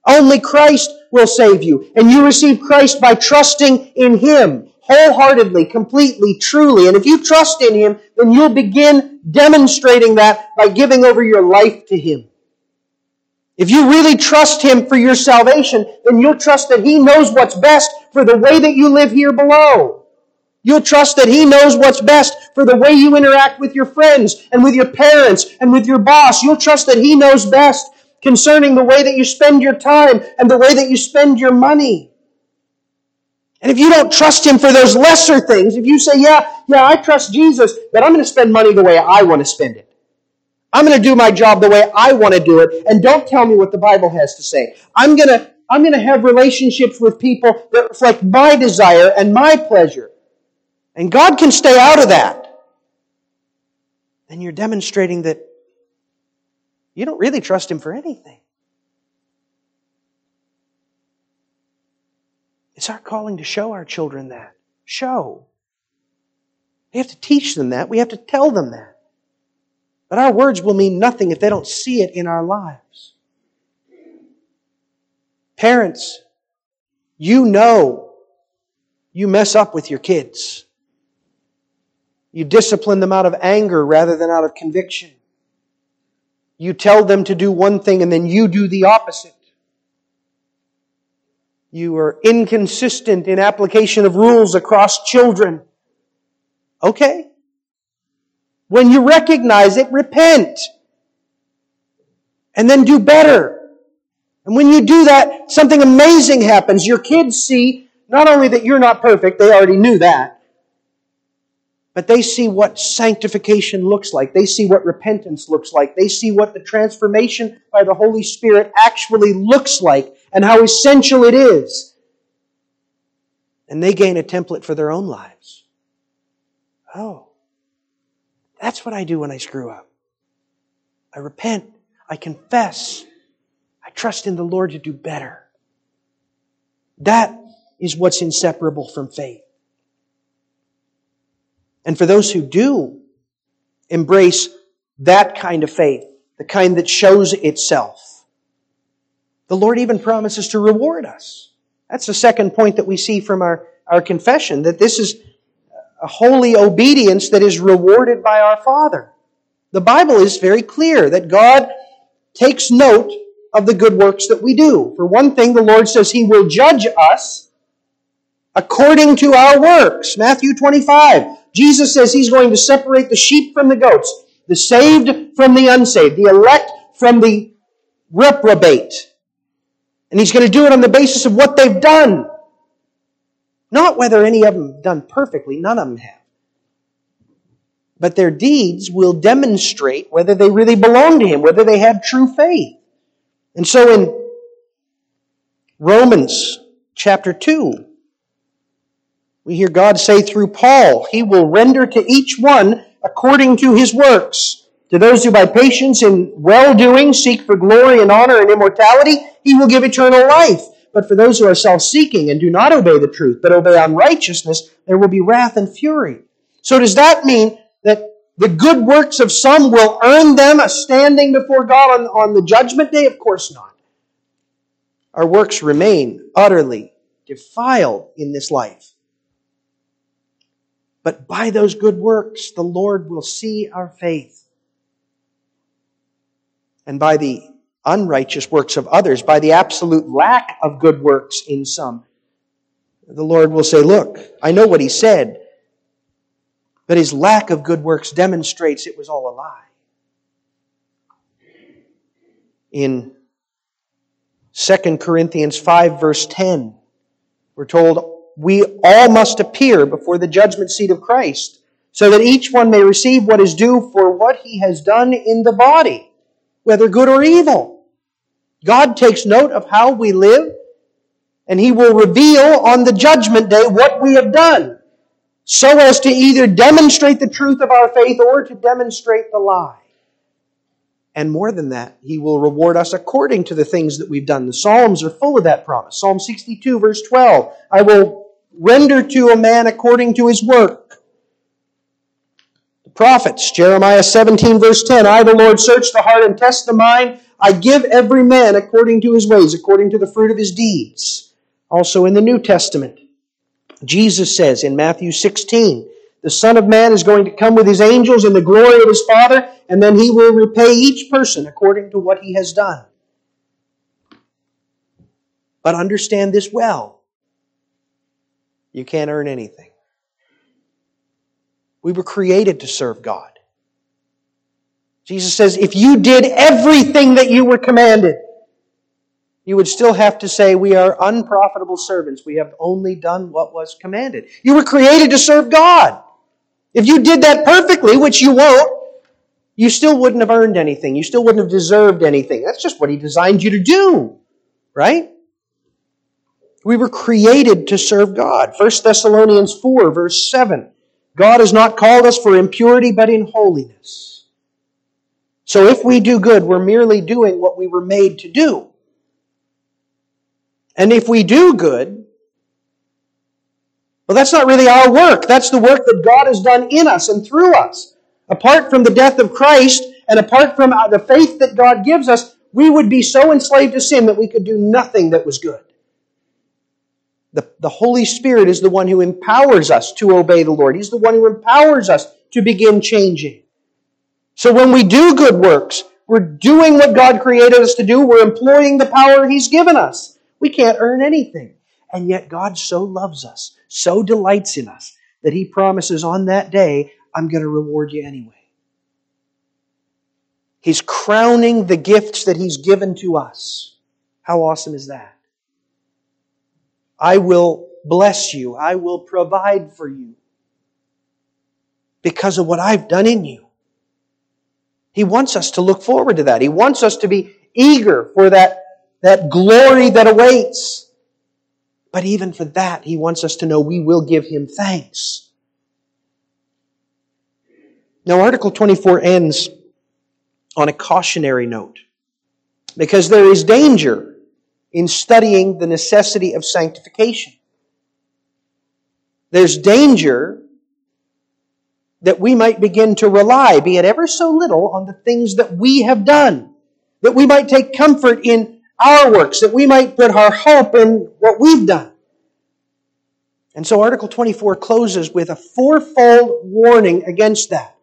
Only Christ will save you. And you receive Christ by trusting in Him wholeheartedly, completely, truly. And if you trust in Him, then you'll begin demonstrating that by giving over your life to Him. If you really trust Him for your salvation, then you'll trust that He knows what's best for the way that you live here below. You'll trust that He knows what's best for the way you interact with your friends and with your parents and with your boss. You'll trust that He knows best concerning the way that you spend your time and the way that you spend your money. And if you don't trust Him for those lesser things, if you say, yeah, yeah, I trust Jesus, but I'm going to spend money the way I want to spend it. I'm going to do my job the way I want to do it, and don't tell me what the Bible has to say. I'm going to, I'm going to have relationships with people that reflect my desire and my pleasure. And God can stay out of that. Then you're demonstrating that you don't really trust Him for anything. It's our calling to show our children that. Show. We have to teach them that. We have to tell them that. But our words will mean nothing if they don't see it in our lives. Parents, you know you mess up with your kids. You discipline them out of anger rather than out of conviction. You tell them to do one thing and then you do the opposite. You are inconsistent in application of rules across children. Okay. When you recognize it, repent. And then do better. And when you do that, something amazing happens. Your kids see not only that you're not perfect, they already knew that, but they see what sanctification looks like. They see what repentance looks like. They see what the transformation by the Holy Spirit actually looks like and how essential it is. And they gain a template for their own lives. Oh, that's what I do when I screw up. I repent. I confess. I trust in the Lord to do better. That is what's inseparable from faith. And for those who do embrace that kind of faith, the kind that shows itself, the Lord even promises to reward us. That's the second point that we see from our, our confession, that this is a holy obedience that is rewarded by our Father. The Bible is very clear that God takes note of the good works that we do. For one thing, the Lord says He will judge us according to our works. Matthew 25. Jesus says He's going to separate the sheep from the goats, the saved from the unsaved, the elect from the reprobate. And He's going to do it on the basis of what they've done. Not whether any of them done perfectly, none of them have. But their deeds will demonstrate whether they really belong to Him, whether they have true faith. And so in Romans chapter 2, we hear God say through Paul, He will render to each one according to his works. To those who by patience and well doing seek for glory and honor and immortality, He will give eternal life. But for those who are self seeking and do not obey the truth, but obey unrighteousness, there will be wrath and fury. So does that mean that the good works of some will earn them a standing before God on, on the judgment day? Of course not. Our works remain utterly defiled in this life. But by those good works, the Lord will see our faith. And by the unrighteous works of others, by the absolute lack of good works in some. The Lord will say, Look, I know what he said, but his lack of good works demonstrates it was all a lie. In 2 Corinthians 5, verse 10, we're told, We all must appear before the judgment seat of Christ, so that each one may receive what is due for what he has done in the body whether good or evil. God takes note of how we live, and He will reveal on the judgment day what we have done, so as to either demonstrate the truth of our faith or to demonstrate the lie. And more than that, He will reward us according to the things that we've done. The Psalms are full of that promise. Psalm 62, verse 12 I will render to a man according to his work The prophets. Jeremiah 17 verse 10, I, the Lord, search the heart and test the mind. I give every man according to his ways, according to the fruit of his deeds. Also in the New Testament, Jesus says in Matthew 16, the Son of Man is going to come with his angels in the glory of his Father, and then he will repay each person according to what he has done. But understand this well. You can't earn anything. We were created to serve God. Jesus says, if you did everything that you were commanded, you would still have to say, We are unprofitable servants. We have only done what was commanded. You were created to serve God. If you did that perfectly, which you won't, you still wouldn't have earned anything. You still wouldn't have deserved anything. That's just what He designed you to do, right? We were created to serve God. 1 Thessalonians 4, verse 7. God has not called us for impurity, but in holiness. So if we do good, we're merely doing what we were made to do. And if we do good, well, that's not really our work. That's the work that God has done in us and through us. Apart from the death of Christ and apart from the faith that God gives us, we would be so enslaved to sin that we could do nothing that was good. The, the Holy Spirit is the one who empowers us to obey the Lord. He's the one who empowers us to begin changing. So when we do good works, we're doing what God created us to do. We're employing the power He's given us. We can't earn anything. And yet God so loves us, so delights in us, that He promises on that day, I'm going to reward you anyway. He's crowning the gifts that He's given to us. How awesome is that? I will bless you. I will provide for you because of what I've done in you. He wants us to look forward to that. He wants us to be eager for that, that glory that awaits. But even for that, He wants us to know we will give Him thanks. Now, Article 24 ends on a cautionary note because there is danger in studying the necessity of sanctification. There's danger that we might begin to rely, be it ever so little, on the things that we have done. That we might take comfort in our works, that we might put our hope in what we've done. And so Article 24 closes with a fourfold warning against that.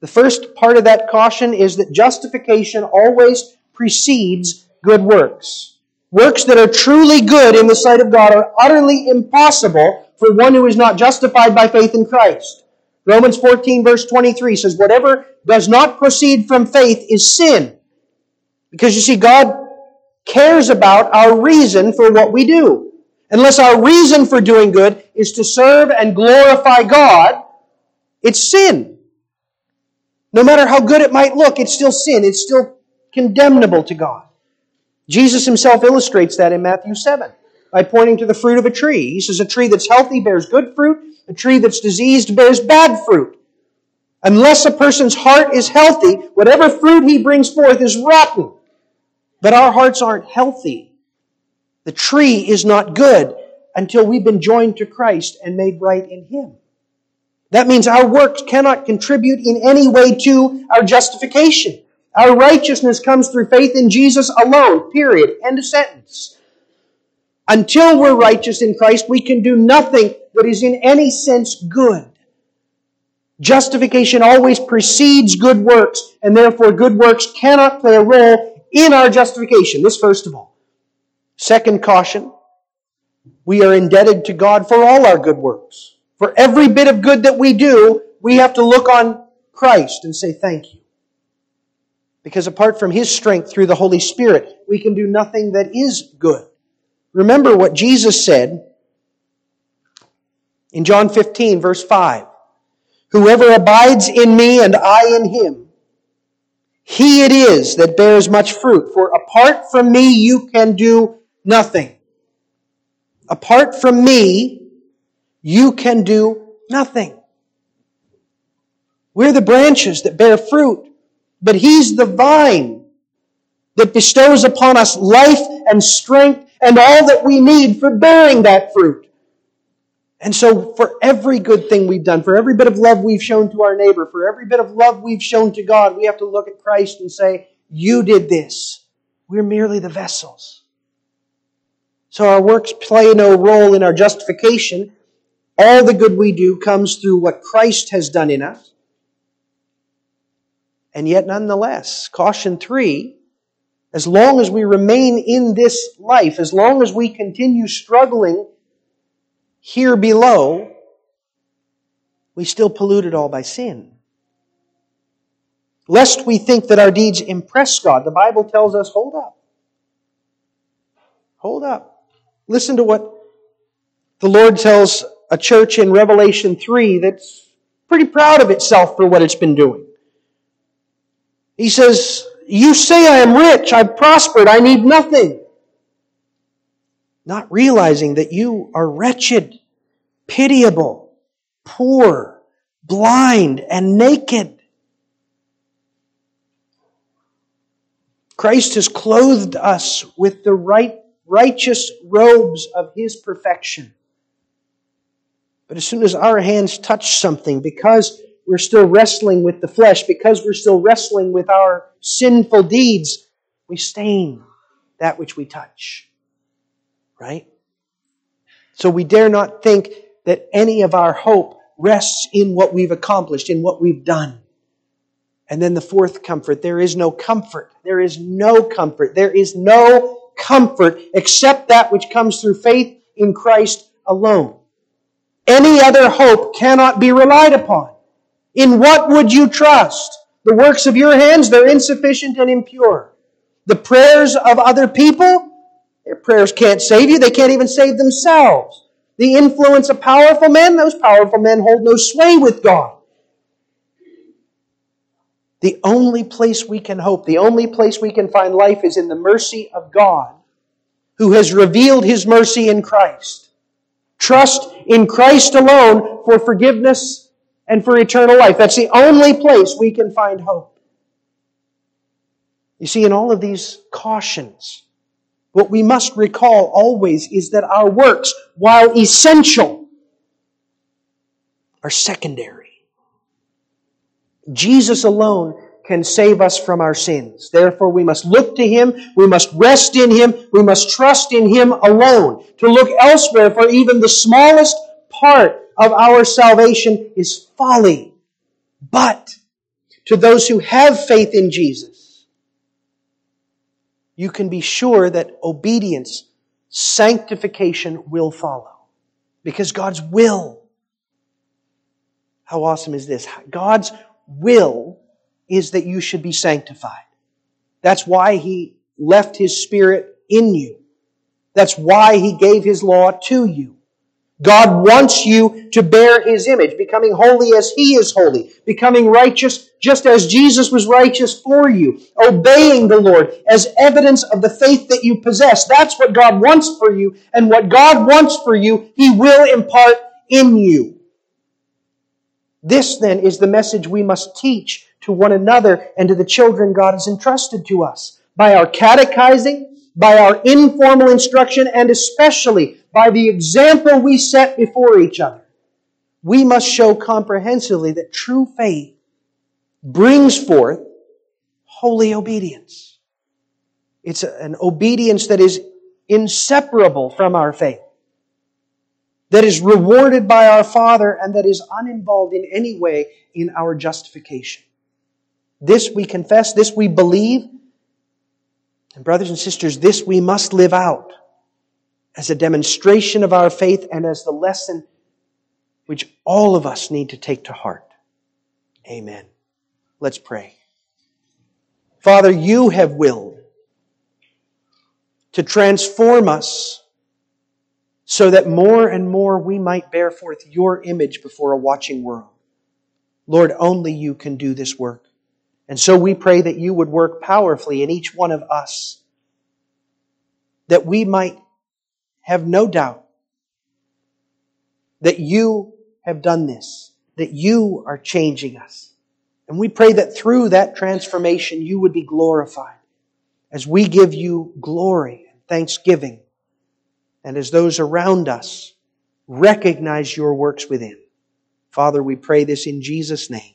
The first part of that caution is that justification always precedes good works. Works that are truly good in the sight of God are utterly impossible for one who is not justified by faith in Christ. Romans 14 verse 23 says, whatever does not proceed from faith is sin. Because you see, God cares about our reason for what we do. Unless our reason for doing good is to serve and glorify God, it's sin. No matter how good it might look, it's still sin. It's still condemnable to God. Jesus himself illustrates that in Matthew 7 by pointing to the fruit of a tree. He says a tree that's healthy bears good fruit, a tree that's diseased bears bad fruit. Unless a person's heart is healthy, whatever fruit he brings forth is rotten. But our hearts aren't healthy. The tree is not good until we've been joined to Christ and made right in Him. That means our works cannot contribute in any way to our justification. Our righteousness comes through faith in Jesus alone, period. End of sentence. Until we're righteous in Christ, we can do nothing that is in any sense good. Justification always precedes good works, and therefore good works cannot play a role in our justification. This first of all. Second caution, we are indebted to God for all our good works. For every bit of good that we do, we have to look on Christ and say thank you. Because apart from His strength through the Holy Spirit, we can do nothing that is good. Remember what Jesus said in John 15, verse 5. Whoever abides in me and I in him, he it is that bears much fruit. For apart from me, you can do nothing. Apart from me, you can do nothing. We're the branches that bear fruit, but He's the vine that bestows upon us life and strength and all that we need for bearing that fruit. And so, for every good thing we've done, for every bit of love we've shown to our neighbor, for every bit of love we've shown to God, we have to look at Christ and say, You did this. We're merely the vessels. So our works play no role in our justification, all the good we do comes through what Christ has done in us. And yet, nonetheless, caution three, as long as we remain in this life, as long as we continue struggling here below, we still pollute it all by sin. Lest we think that our deeds impress God, the Bible tells us, hold up. Hold up. Listen to what the Lord tells a church in Revelation 3 that's pretty proud of itself for what it's been doing. He says, You say I am rich, I've prospered, I need nothing. Not realizing that you are wretched, pitiable, poor, blind, and naked. Christ has clothed us with the right, righteous robes of His perfection. But as soon as our hands touch something, because we're still wrestling with the flesh, because we're still wrestling with our sinful deeds, we stain that which we touch. Right? So we dare not think that any of our hope rests in what we've accomplished, in what we've done. And then the fourth comfort there is no comfort. There is no comfort. There is no comfort except that which comes through faith in Christ alone. Any other hope cannot be relied upon. In what would you trust? The works of your hands, they're insufficient and impure. The prayers of other people, their prayers can't save you. They can't even save themselves. The influence of powerful men, those powerful men hold no sway with God. The only place we can hope, the only place we can find life is in the mercy of God, who has revealed His mercy in Christ. Trust in Christ alone for forgiveness and for eternal life. That's the only place we can find hope. You see, in all of these cautions, what we must recall always is that our works, while essential, are secondary. Jesus alone can save us from our sins. Therefore, we must look to Him, we must rest in Him, we must trust in Him alone. To look elsewhere for even the smallest part of our salvation is folly. But to those who have faith in Jesus, you can be sure that obedience, sanctification will follow. Because God's will. How awesome is this? God's will is that you should be sanctified. That's why He left His Spirit in you. That's why He gave His law to you. God wants you to bear His image, becoming holy as He is holy, becoming righteous just as Jesus was righteous for you, obeying the Lord as evidence of the faith that you possess. That's what God wants for you, and what God wants for you, He will impart in you. This then is the message we must teach to one another and to the children God has entrusted to us by our catechizing, by our informal instruction, and especially by the example we set before each other. We must show comprehensively that true faith brings forth holy obedience. It's an obedience that is inseparable from our faith, that is rewarded by our Father, and that is uninvolved in any way in our justification. This we confess, this we believe. And brothers and sisters, this we must live out as a demonstration of our faith and as the lesson which all of us need to take to heart. Amen. Let's pray. Father, you have willed to transform us so that more and more we might bear forth your image before a watching world. Lord, only you can do this work. And so we pray that you would work powerfully in each one of us, that we might have no doubt that you have done this, that you are changing us. And we pray that through that transformation you would be glorified as we give you glory and thanksgiving, and as those around us recognize your works within. Father, we pray this in Jesus' name.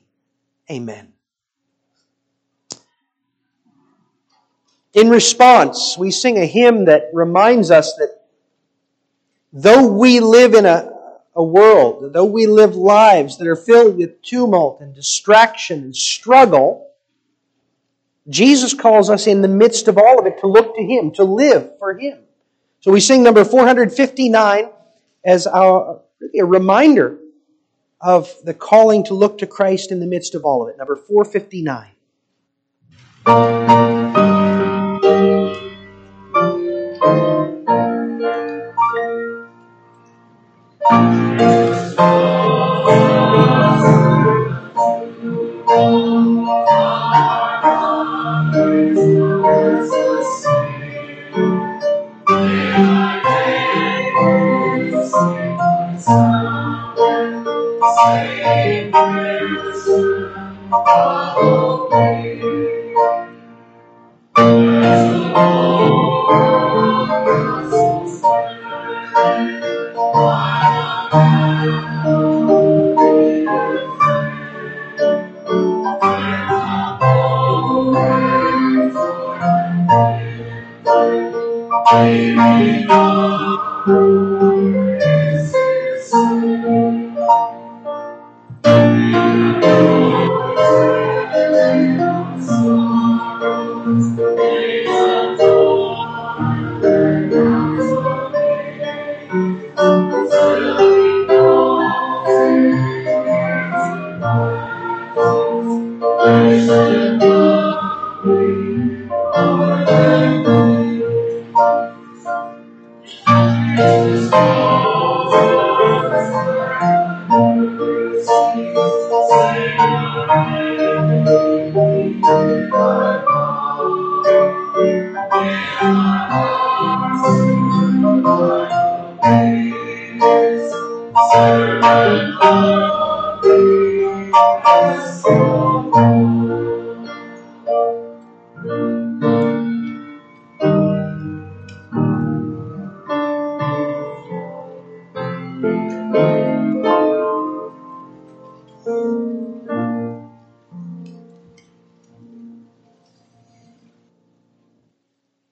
Amen. In response, we sing a hymn that reminds us that though we live in a, a world, though we live lives that are filled with tumult and distraction and struggle, Jesus calls us in the midst of all of it to look to Him, to live for Him. So we sing number 459 as our, a reminder of the calling to look to Christ in the midst of all of it. Number 459.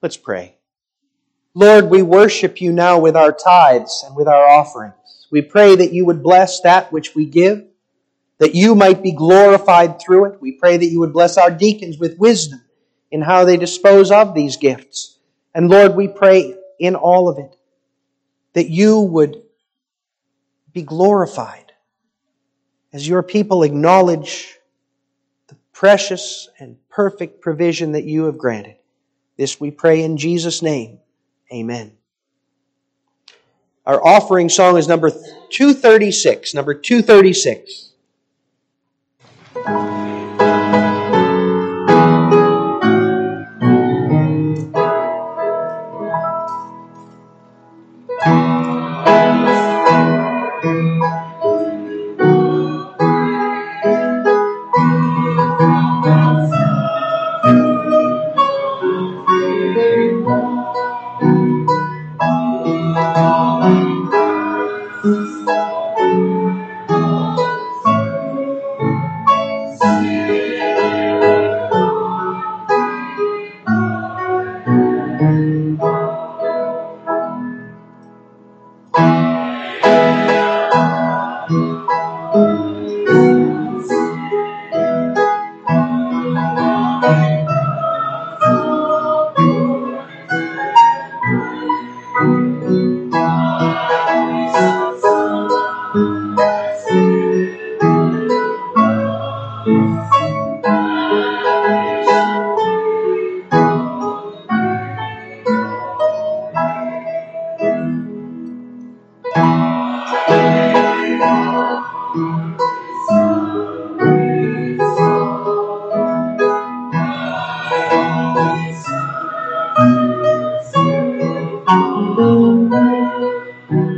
Let's pray. Lord, we worship you now with our tithes and with our offerings. We pray that you would bless that which we give, that you might be glorified through it. We pray that you would bless our deacons with wisdom in how they dispose of these gifts. And Lord, we pray in all of it that you would be glorified as your people acknowledge the precious and perfect provision that you have granted. This we pray in Jesus' name. Amen. Our offering song is number 236. Number 236. lonely